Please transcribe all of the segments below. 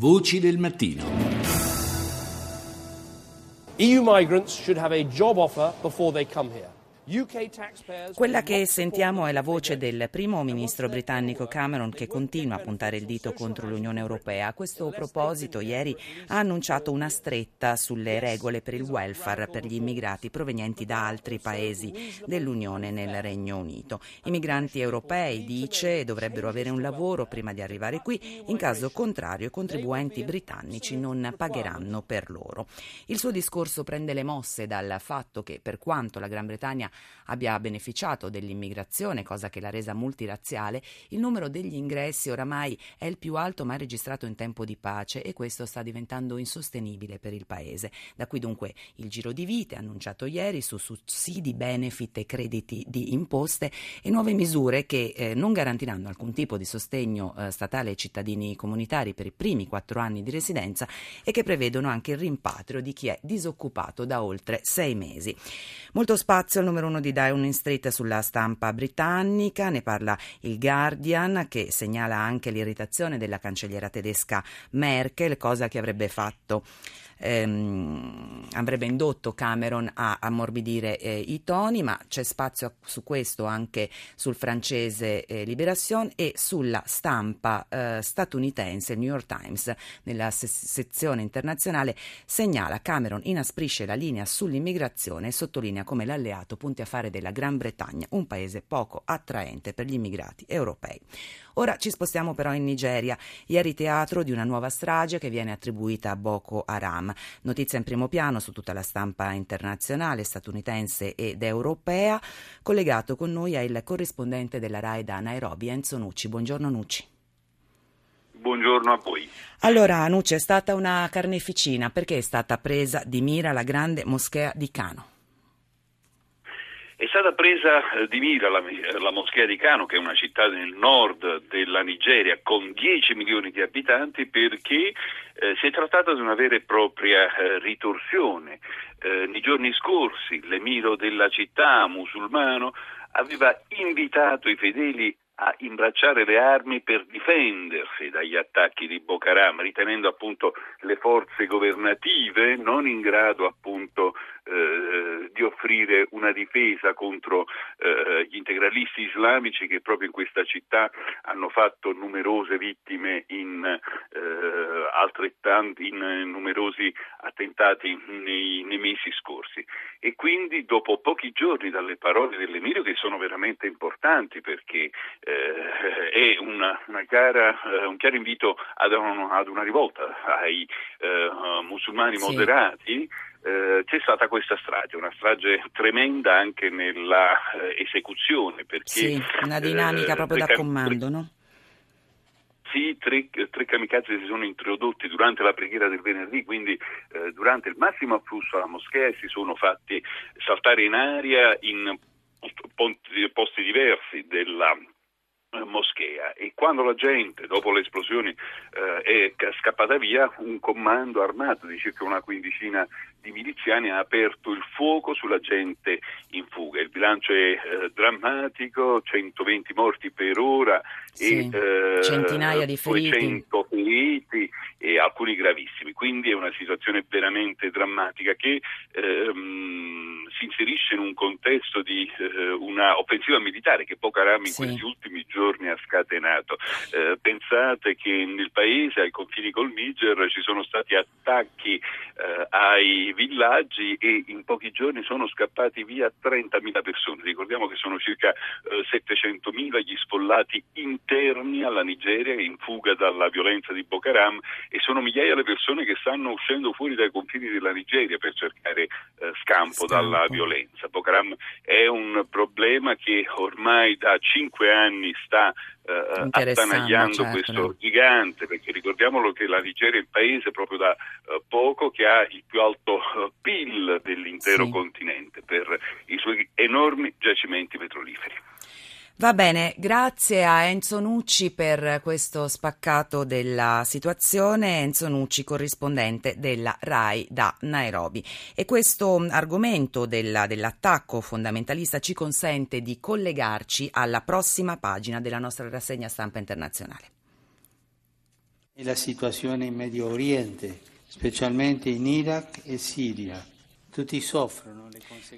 Voci del mattino. EU migrants should have a job offer before they come here. Quella che sentiamo è la voce del primo ministro britannico Cameron che continua a puntare il dito contro l'Unione Europea. A questo proposito, ieri ha annunciato una stretta sulle regole per il welfare per gli immigrati provenienti da altri paesi dell'Unione nel Regno Unito. I migranti europei, dice, dovrebbero avere un lavoro prima di arrivare qui, in caso contrario i contribuenti britannici non pagheranno per loro. Il suo discorso prende le mosse dal fatto che per quanto la Gran Bretagna abbia beneficiato dell'immigrazione, cosa che l'ha resa multirazziale, il numero degli ingressi oramai è il più alto mai registrato in tempo di pace e questo sta diventando insostenibile per il Paese. Da qui dunque il giro di vite annunciato ieri su sussidi, benefit e crediti di imposte e nuove misure che eh, non garantiranno alcun tipo di sostegno eh, statale ai cittadini comunitari per i primi quattro anni di residenza e che prevedono anche il rimpatrio di chi è disoccupato da oltre sei mesi. Molto spazio al numero uno di Downing Street sulla stampa britannica, ne parla il Guardian che segnala anche l'irritazione della cancelliera tedesca Merkel, cosa che avrebbe fatto ehm, avrebbe indotto Cameron a ammorbidire eh, i toni, ma c'è spazio su questo anche sul francese eh, Libération e sulla stampa eh, statunitense, il New York Times, nella se- sezione internazionale, segnala Cameron inasprisce la linea sull'immigrazione e sottolinea come l'alleato punti a fare della Gran Bretagna un paese poco attraente per gli immigrati europei. Ora ci spostiamo però in Nigeria, ieri teatro di una nuova strage che viene attribuita a Boko Haram. Notizia in primo piano su tutta la stampa internazionale, statunitense ed europea. Collegato con noi è il corrispondente della RAI da Nairobi, Enzo Nucci. Buongiorno Nucci. Buongiorno a voi. Allora, Nucci, è stata una carneficina perché è stata presa di mira la grande moschea di Cano? È stata presa eh, di mira la, la, moschea di Kano, che è una città nel nord della Nigeria con 10 milioni di abitanti, perché eh, si è trattata di una vera e propria eh, ritorsione. Eh, nei giorni scorsi l'emiro della città musulmano aveva invitato i fedeli a imbracciare le armi per difendersi dagli attacchi di Boko Haram, ritenendo appunto le forze governative non in grado appunto eh, di offrire una difesa contro eh, gli integralisti islamici che proprio in questa città hanno fatto numerose vittime in, eh, altrettanti, in numerosi attentati nei, nei, mesi scorsi. E quindi dopo pochi giorni dalle parole dell'Emiro che sono veramente importanti perché eh, è una, una chiara, eh, un chiaro invito ad, un, ad, una rivolta ai eh, musulmani sì. moderati, eh, c'è stata questa strage, una strage tremenda anche nella eh, esecuzione. Perché, sì, una dinamica eh, proprio da comando, no? Sì, tre, tre, kamikaze si sono introdotti durante la preghiera del venerdì, quindi eh, durante il massimo afflusso alla moschea si sono fatti saltare in aria in posti diversi della, eh, moschea e quando la gente dopo le esplosioni eh, è scappata via un comando armato di circa una quindicina di miliziani ha aperto il fuoco sulla gente in fuga. Il bilancio è eh, drammatico, 120 morti per ora sì, e eh, centinaia di feriti. 200 feriti e alcuni gravissimi. Quindi è una situazione veramente drammatica che ehm, si inserisce in un contesto di eh, una offensiva militare che Boko Haram in sì. questi ultimi giorni ha scatenato. Eh, pensate che nel paese, ai confini col Niger, ci sono stati attacchi eh, ai villaggi e in pochi giorni sono scappati via 30.000 persone. Ricordiamo che sono circa 700.000 eh, gli sfollati interni alla Nigeria in fuga dalla violenza di Boko Haram e sono migliaia le persone che stanno uscendo fuori dai confini della Nigeria per cercare eh, scampo, scampo, dalla violenza. Boko Haram è un problema che ormai da cinque anni sta eh, attanagliando certo, questo no? gigante, perché ricordiamolo che la Nigeria è il paese proprio da eh, poco che ha il più alto eh, PIL dell'intero sì. continente per i suoi enormi giacimenti petroliferi. Va bene, grazie a Enzo Nucci per questo spaccato della situazione. Enzo Nucci, corrispondente della RAI da Nairobi. E questo argomento della, dell'attacco fondamentalista ci consente di collegarci alla prossima pagina della nostra rassegna stampa internazionale. La situazione in Medio Oriente, specialmente in Iraq e Siria. Tutti soffrono.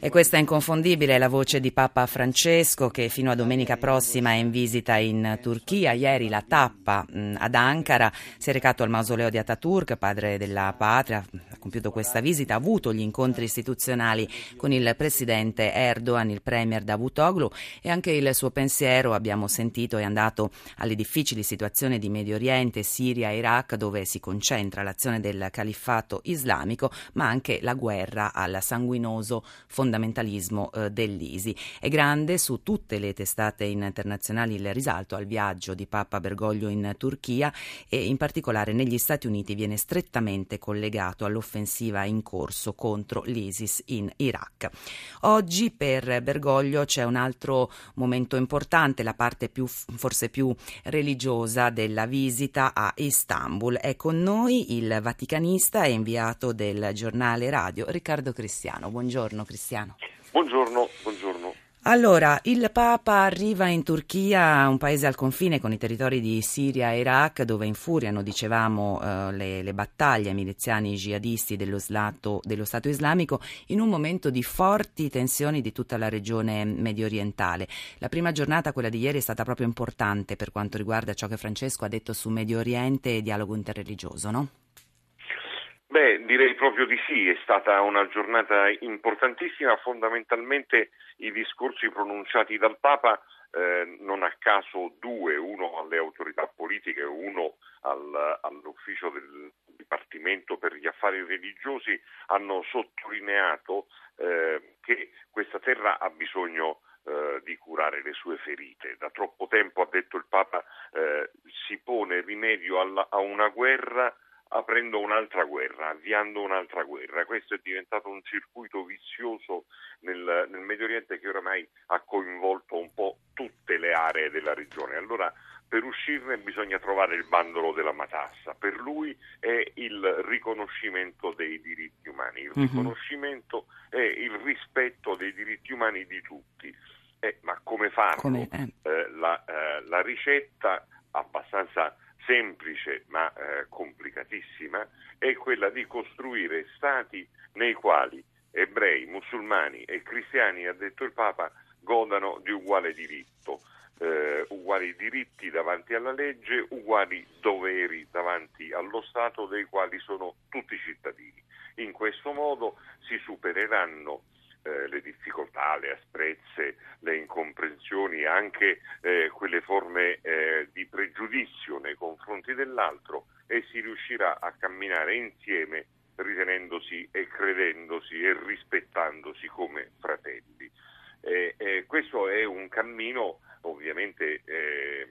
E questa è inconfondibile la voce di Papa Francesco che fino a domenica prossima è in visita in Turchia. Ieri la tappa mh, ad Ankara si è recato al mausoleo di Ataturk, padre della patria, ha compiuto questa visita, ha avuto gli incontri istituzionali con il presidente Erdogan, il premier Davutoglu e anche il suo pensiero, abbiamo sentito, è andato alle difficili situazioni di Medio Oriente, Siria Iraq dove si concentra l'azione del califfato islamico ma anche la guerra al sanguinoso fondamentalismo eh, dell'ISI. È grande su tutte le testate internazionali il risalto al viaggio di Papa Bergoglio in Turchia e in particolare negli Stati Uniti viene strettamente collegato all'offensiva in corso contro l'ISIS in Iraq. Oggi per Bergoglio c'è un altro momento importante, la parte più, forse più religiosa della visita a Istanbul. È con noi il vaticanista e inviato del giornale radio Riccardo Cristiano. Buongiorno Cristiano. Buongiorno, buongiorno. Allora, il Papa arriva in Turchia, un paese al confine con i territori di Siria e Iraq, dove infuriano, dicevamo, eh, le, le, battaglie miliziani jihadisti dello, slato, dello, Stato islamico, in un momento di forti tensioni di tutta la regione medio orientale. La prima giornata, quella di ieri, è stata proprio importante per quanto riguarda ciò che Francesco ha detto su Medio Oriente e dialogo interreligioso, no? Beh, direi proprio di sì, è stata una giornata importantissima, fondamentalmente i discorsi pronunciati dal Papa eh, non a caso due, uno alle autorità politiche uno al, all'ufficio del Dipartimento per gli affari religiosi, hanno sottolineato eh, che questa terra ha bisogno eh, di curare le sue ferite. Da troppo tempo, ha detto il Papa, eh, si pone rimedio alla, a una guerra aprendo un'altra guerra, avviando un'altra guerra. Questo è diventato un circuito vizioso nel, nel, Medio Oriente che oramai ha coinvolto un po' tutte le aree della regione. Allora, per uscirne bisogna trovare il bandolo della matassa. Per lui è il riconoscimento dei diritti umani. Il mhm. riconoscimento è il rispetto dei diritti umani di tutti. Eh, ma come farlo? Come, eh. Eh, la, eh, la ricetta abbastanza semplice ma eh, complicatissima è quella di costruire stati nei quali ebrei, musulmani e cristiani, ha detto il Papa, godano di uguale diritto, eh, uguali diritti davanti alla legge, uguali doveri davanti allo Stato dei quali sono tutti cittadini. In questo modo si supereranno eh, le difficoltà, le asprezze, le incomprensioni, anche eh, quelle forme eh, di pregiudizio nei confronti dell'altro e si riuscirà a camminare insieme ritenendosi e credendosi e rispettandosi come fratelli. questo è un cammino ovviamente eh,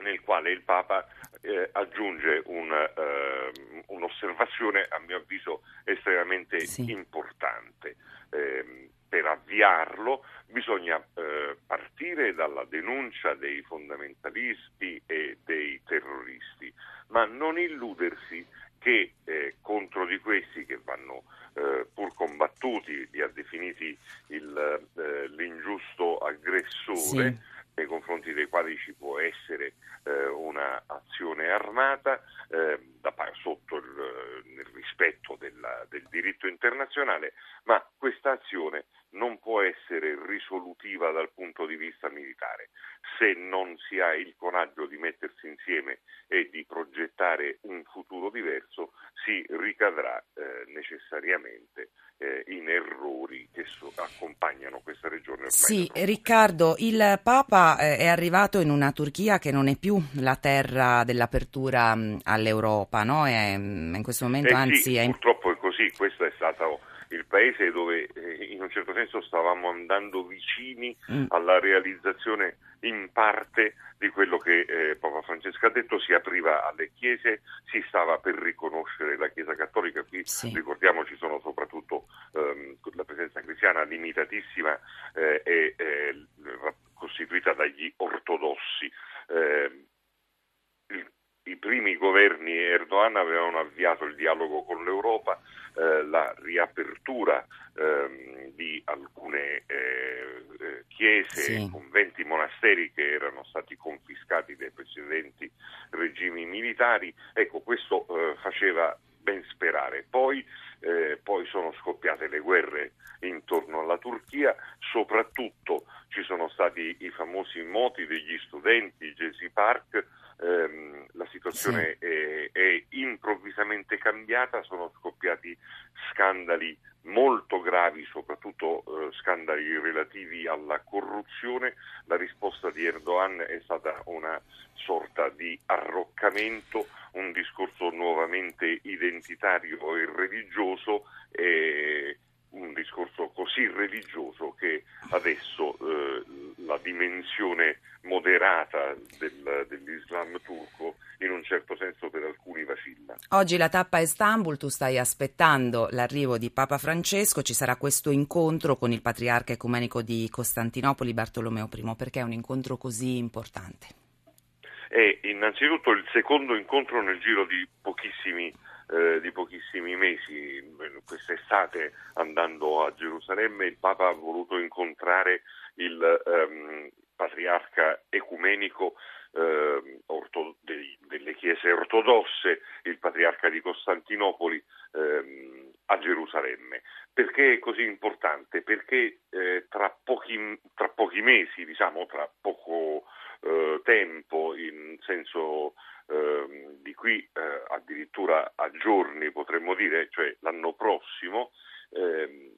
nel quale il Papa eh, aggiunge un, uh, un'osservazione a mio avviso estremamente sì. importante. Eh, per avviarlo bisogna eh, partire dalla denuncia dei fondamentalisti e dei terroristi, ma non illudersi che eh, contro di questi che vanno eh, pur combattuti, li ha definiti il, eh, l'ingiusto aggressore, sì. nei confronti dei quali ci può essere eh, un'azione armata eh, da, sotto il, nel rispetto della, del diritto internazionale, ma questa azione non può essere risolutiva dal punto di vista militare se non si ha il coraggio di mettersi insieme e di progettare un futuro diverso, si ricadrà eh, necessariamente eh, in errori che so, accompagnano questa regione. Sì, Riccardo, il Papa eh, è arrivato in una Turchia che non è più la terra dell'apertura mh, all'Europa, no? È, in questo momento, eh anzi, sì, è... purtroppo è così, questo è stato il paese dove eh, in un certo senso stavamo andando vicini mm. alla realizzazione in parte di quello che eh, Papa Francesco ha detto, si apriva alle chiese, si stava per riconoscere la Chiesa Cattolica, qui sì. ricordiamoci sono soprattutto ehm, la presenza cristiana limitatissima eh, e eh, costituita dagli ortodossi. I primi governi Erdogan avevano avviato il dialogo con l'Europa, eh, la riapertura ehm, di alcune eh, eh chiese, sì. conventi, monasteri che erano stati confiscati dai precedenti regimi militari. Ecco, questo eh, faceva ben sperare. Poi, eh, poi sono scoppiate le guerre intorno alla Turchia, soprattutto ci sono stati i famosi moti degli studenti, Jesse Park, ehm, la situazione sì. è, è, improvvisamente cambiata, sono scoppiati scandali molto gravi, soprattutto eh, scandali relativi alla corruzione. La risposta di Erdogan è stata una sorta di arroccamento, un discorso nuovamente identitario e religioso. E un discorso così religioso che adesso eh, la dimensione moderata del, dell'Islam turco in un certo senso per alcuni vacilla. Oggi la tappa è Istanbul, tu stai aspettando l'arrivo di Papa Francesco, ci sarà questo incontro con il patriarca ecumenico di Costantinopoli Bartolomeo I, perché è un incontro così importante? È innanzitutto il secondo incontro nel giro di pochissimi eh, di pochissimi mesi. Quest'estate andando a Gerusalemme il Papa ha voluto incontrare il ehm, patriarca ecumenico eh, orto, dei, delle chiese ortodosse, il patriarca di Costantinopoli ehm, a Gerusalemme. Perché è così importante? Perché eh, tra, pochi, tra, pochi, mesi, diciamo tra poco eh, tempo, in senso eh, di qui eh, addirittura a giorni potremmo dire, cioè l'anno prossimo, eh,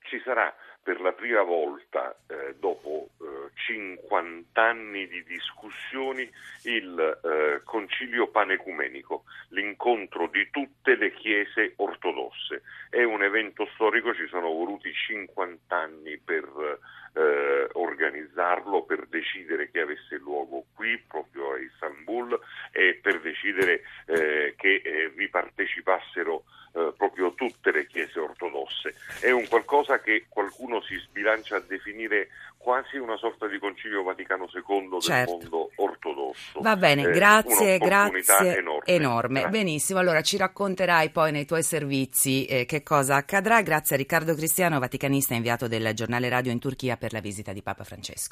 ci sarà per la prima volta eh, dopo 50 eh, anni di discussioni il eh, concilio panecumenico, l'incontro di tutte le chiese ortodosse. È un evento storico, ci sono voluti 50 anni per eh, organizzarlo, per decidere che avesse luogo qui, proprio a Istanbul, e per decidere eh, che eh, vi partecipassero eh, proprio tutte le chiese ortodosse. È un qualcosa che qualcuno si sbilancia a definire quasi una sorta di concilio Vaticano II del certo. mondo ortodosso. Va bene, eh, grazie, grazie. Enorme. enorme. Grazie. Benissimo, allora ci racconterai poi nei tuoi servizi eh, che cosa accadrà. Grazie a Riccardo Cristiano, vaticanista inviato del giornale radio in Turchia per la visita di Papa Francesco.